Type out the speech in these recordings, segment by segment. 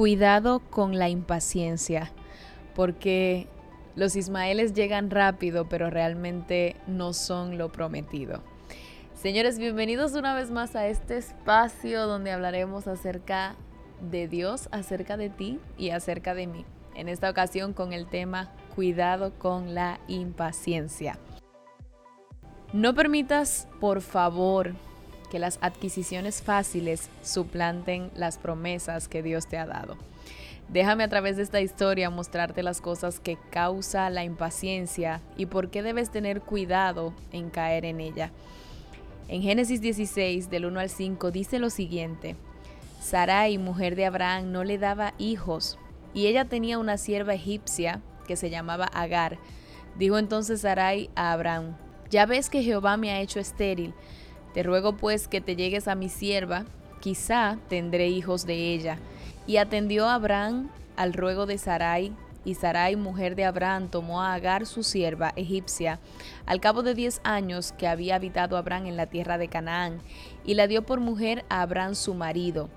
Cuidado con la impaciencia, porque los Ismaeles llegan rápido, pero realmente no son lo prometido. Señores, bienvenidos una vez más a este espacio donde hablaremos acerca de Dios, acerca de ti y acerca de mí. En esta ocasión con el tema Cuidado con la impaciencia. No permitas, por favor, que las adquisiciones fáciles suplanten las promesas que Dios te ha dado. Déjame a través de esta historia mostrarte las cosas que causa la impaciencia y por qué debes tener cuidado en caer en ella. En Génesis 16, del 1 al 5, dice lo siguiente. Sarai, mujer de Abraham, no le daba hijos, y ella tenía una sierva egipcia que se llamaba Agar. Dijo entonces Sarai a Abraham, ya ves que Jehová me ha hecho estéril, te ruego pues que te llegues a mi sierva, quizá tendré hijos de ella. Y atendió Abraham al ruego de Sarai, y Sarai, mujer de Abraham, tomó a Agar su sierva egipcia, al cabo de diez años que había habitado Abraham en la tierra de Canaán, y la dio por mujer a Abraham su marido.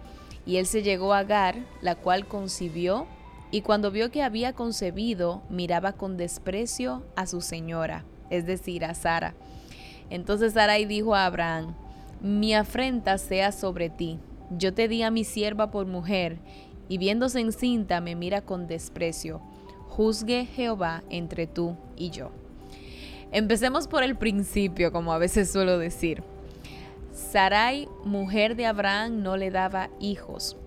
Y él se llegó a Agar, la cual concibió, y cuando vio que había concebido, miraba con desprecio a su señora, es decir, a Sara. Entonces Sarai dijo a Abraham, mi afrenta sea sobre ti. Yo te di a mi sierva por mujer, y viéndose encinta me mira con desprecio. Juzgue Jehová entre tú y yo. Empecemos por el principio, como a veces suelo decir. Sarai, mujer de Abraham, no le daba hijos.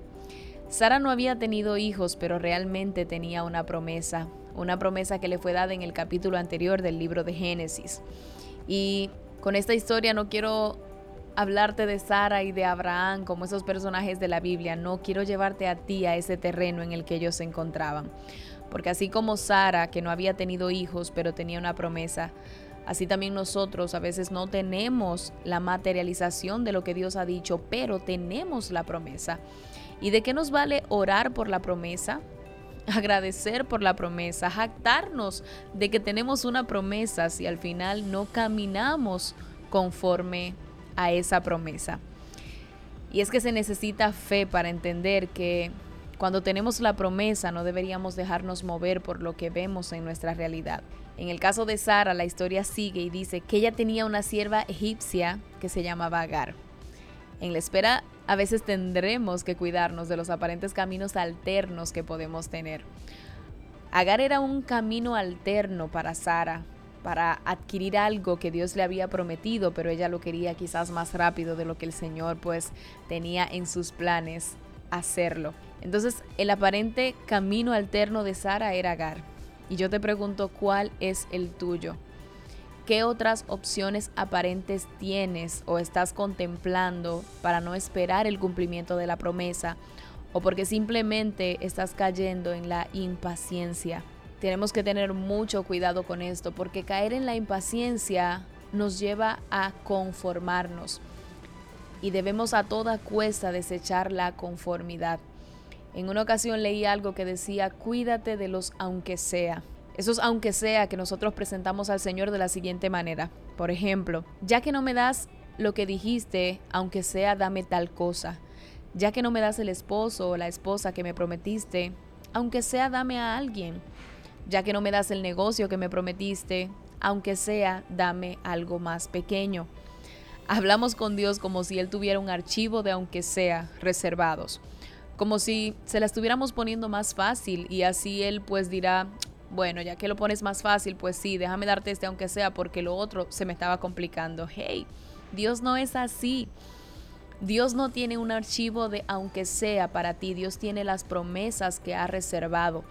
Sara no había tenido hijos, pero realmente tenía una promesa, una promesa que le fue dada en el capítulo anterior del libro de Génesis. Y con esta historia no quiero hablarte de Sara y de Abraham como esos personajes de la Biblia, no quiero llevarte a ti a ese terreno en el que ellos se encontraban. Porque así como Sara, que no había tenido hijos, pero tenía una promesa, así también nosotros a veces no tenemos la materialización de lo que Dios ha dicho, pero tenemos la promesa. ¿Y de qué nos vale orar por la promesa? Agradecer por la promesa, jactarnos de que tenemos una promesa si al final no caminamos conforme a esa promesa. Y es que se necesita fe para entender que cuando tenemos la promesa no deberíamos dejarnos mover por lo que vemos en nuestra realidad. En el caso de Sara, la historia sigue y dice que ella tenía una sierva egipcia que se llamaba Agar. En la espera a veces tendremos que cuidarnos de los aparentes caminos alternos que podemos tener. Agar era un camino alterno para Sara, para adquirir algo que Dios le había prometido, pero ella lo quería quizás más rápido de lo que el Señor pues tenía en sus planes hacerlo. Entonces el aparente camino alterno de Sara era Agar. Y yo te pregunto, ¿cuál es el tuyo? ¿Qué otras opciones aparentes tienes o estás contemplando para no esperar el cumplimiento de la promesa o porque simplemente estás cayendo en la impaciencia? Tenemos que tener mucho cuidado con esto porque caer en la impaciencia nos lleva a conformarnos y debemos a toda cuesta desechar la conformidad. En una ocasión leí algo que decía, cuídate de los aunque sea. Eso es aunque sea que nosotros presentamos al Señor de la siguiente manera. Por ejemplo, ya que no me das lo que dijiste, aunque sea dame tal cosa. Ya que no me das el esposo o la esposa que me prometiste, aunque sea dame a alguien. Ya que no me das el negocio que me prometiste, aunque sea dame algo más pequeño. Hablamos con Dios como si Él tuviera un archivo de aunque sea reservados. Como si se la estuviéramos poniendo más fácil y así Él pues dirá, bueno, ya que lo pones más fácil, pues sí, déjame darte este aunque sea porque lo otro se me estaba complicando. Hey, Dios no es así. Dios no tiene un archivo de aunque sea para ti, Dios tiene las promesas que ha reservado.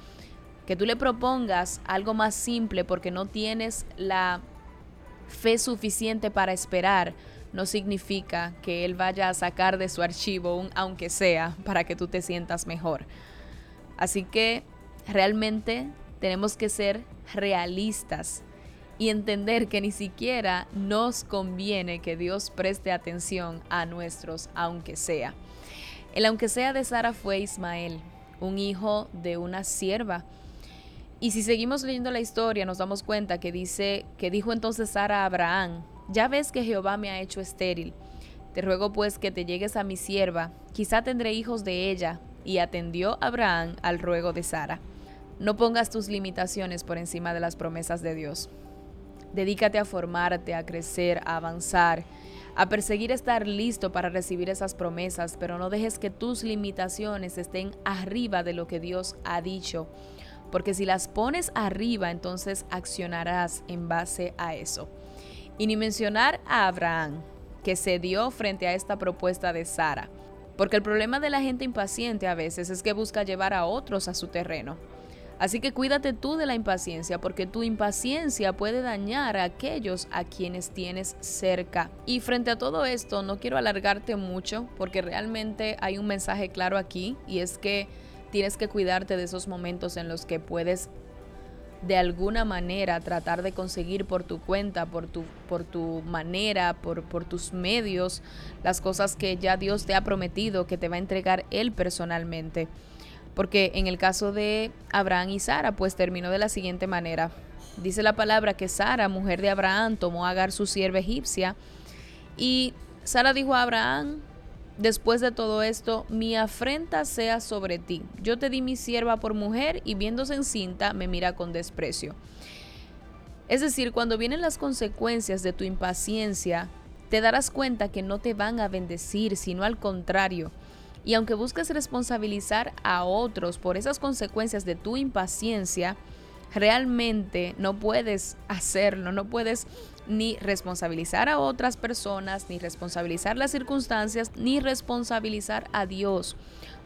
Que tú le propongas algo más simple porque no tienes la fe suficiente para esperar, no significa que Él vaya a sacar de su archivo un aunque sea para que tú te sientas mejor. Así que realmente tenemos que ser realistas y entender que ni siquiera nos conviene que Dios preste atención a nuestros aunque sea. El aunque sea de Sara fue Ismael, un hijo de una sierva. Y si seguimos leyendo la historia, nos damos cuenta que dice que dijo entonces Sara a Abraham, ya ves que Jehová me ha hecho estéril. Te ruego pues que te llegues a mi sierva, quizá tendré hijos de ella. y atendió Abraham al ruego de Sara. No pongas tus limitaciones por encima de las promesas de Dios. Dedícate a formarte, a crecer, a avanzar, a perseguir estar listo para recibir esas promesas, pero no dejes que tus limitaciones estén arriba de lo que Dios ha dicho, porque si las pones arriba, entonces accionarás en base a eso. Y ni mencionar a Abraham, que se dio frente a esta propuesta de Sara. Porque el problema de la gente impaciente a veces es que busca llevar a otros a su terreno. Así que cuídate tú de la impaciencia, porque tu impaciencia puede dañar a aquellos a quienes tienes cerca. Y frente a todo esto, no quiero alargarte mucho, porque realmente hay un mensaje claro aquí, y es que tienes que cuidarte de esos momentos en los que puedes de alguna manera tratar de conseguir por tu cuenta, por tu, por tu manera, por, por tus medios, las cosas que ya Dios te ha prometido que te va a entregar Él personalmente. Porque en el caso de Abraham y Sara, pues terminó de la siguiente manera. Dice la palabra que Sara, mujer de Abraham, tomó a Agar su sierva egipcia y Sara dijo a Abraham, Después de todo esto, mi afrenta sea sobre ti. Yo te di mi sierva por mujer y viéndose encinta me mira con desprecio. Es decir, cuando vienen las consecuencias de tu impaciencia, te darás cuenta que no te van a bendecir, sino al contrario. Y aunque busques responsabilizar a otros por esas consecuencias de tu impaciencia, realmente no puedes hacerlo, no puedes ni responsabilizar a otras personas, ni responsabilizar las circunstancias, ni responsabilizar a Dios.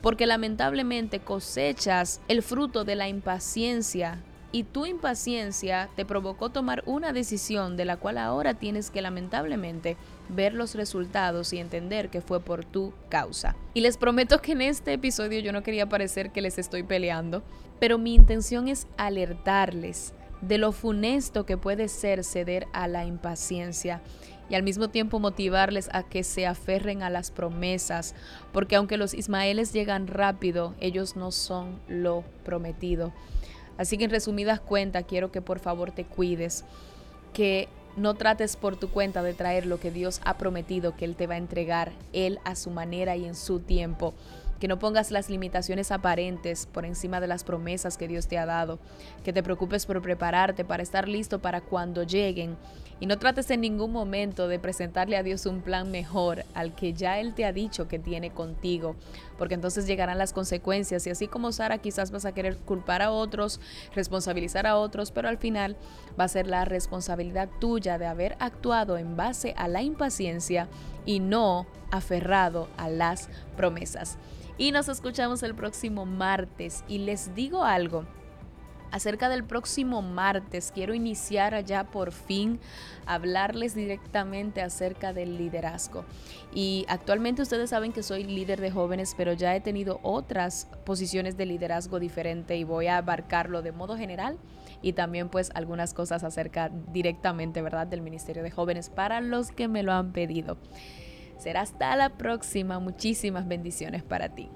Porque lamentablemente cosechas el fruto de la impaciencia y tu impaciencia te provocó tomar una decisión de la cual ahora tienes que lamentablemente ver los resultados y entender que fue por tu causa. Y les prometo que en este episodio yo no quería parecer que les estoy peleando, pero mi intención es alertarles de lo funesto que puede ser ceder a la impaciencia y al mismo tiempo motivarles a que se aferren a las promesas, porque aunque los ismaeles llegan rápido, ellos no son lo prometido. Así que en resumidas cuentas, quiero que por favor te cuides, que no trates por tu cuenta de traer lo que Dios ha prometido que Él te va a entregar, Él a su manera y en su tiempo que no pongas las limitaciones aparentes por encima de las promesas que Dios te ha dado, que te preocupes por prepararte para estar listo para cuando lleguen. Y no trates en ningún momento de presentarle a Dios un plan mejor al que ya Él te ha dicho que tiene contigo, porque entonces llegarán las consecuencias. Y así como Sara quizás vas a querer culpar a otros, responsabilizar a otros, pero al final va a ser la responsabilidad tuya de haber actuado en base a la impaciencia y no aferrado a las promesas. Y nos escuchamos el próximo martes. Y les digo algo. Acerca del próximo martes, quiero iniciar allá por fin hablarles directamente acerca del liderazgo. Y actualmente ustedes saben que soy líder de jóvenes, pero ya he tenido otras posiciones de liderazgo diferente y voy a abarcarlo de modo general y también pues algunas cosas acerca directamente, ¿verdad?, del Ministerio de Jóvenes para los que me lo han pedido. Será hasta la próxima. Muchísimas bendiciones para ti.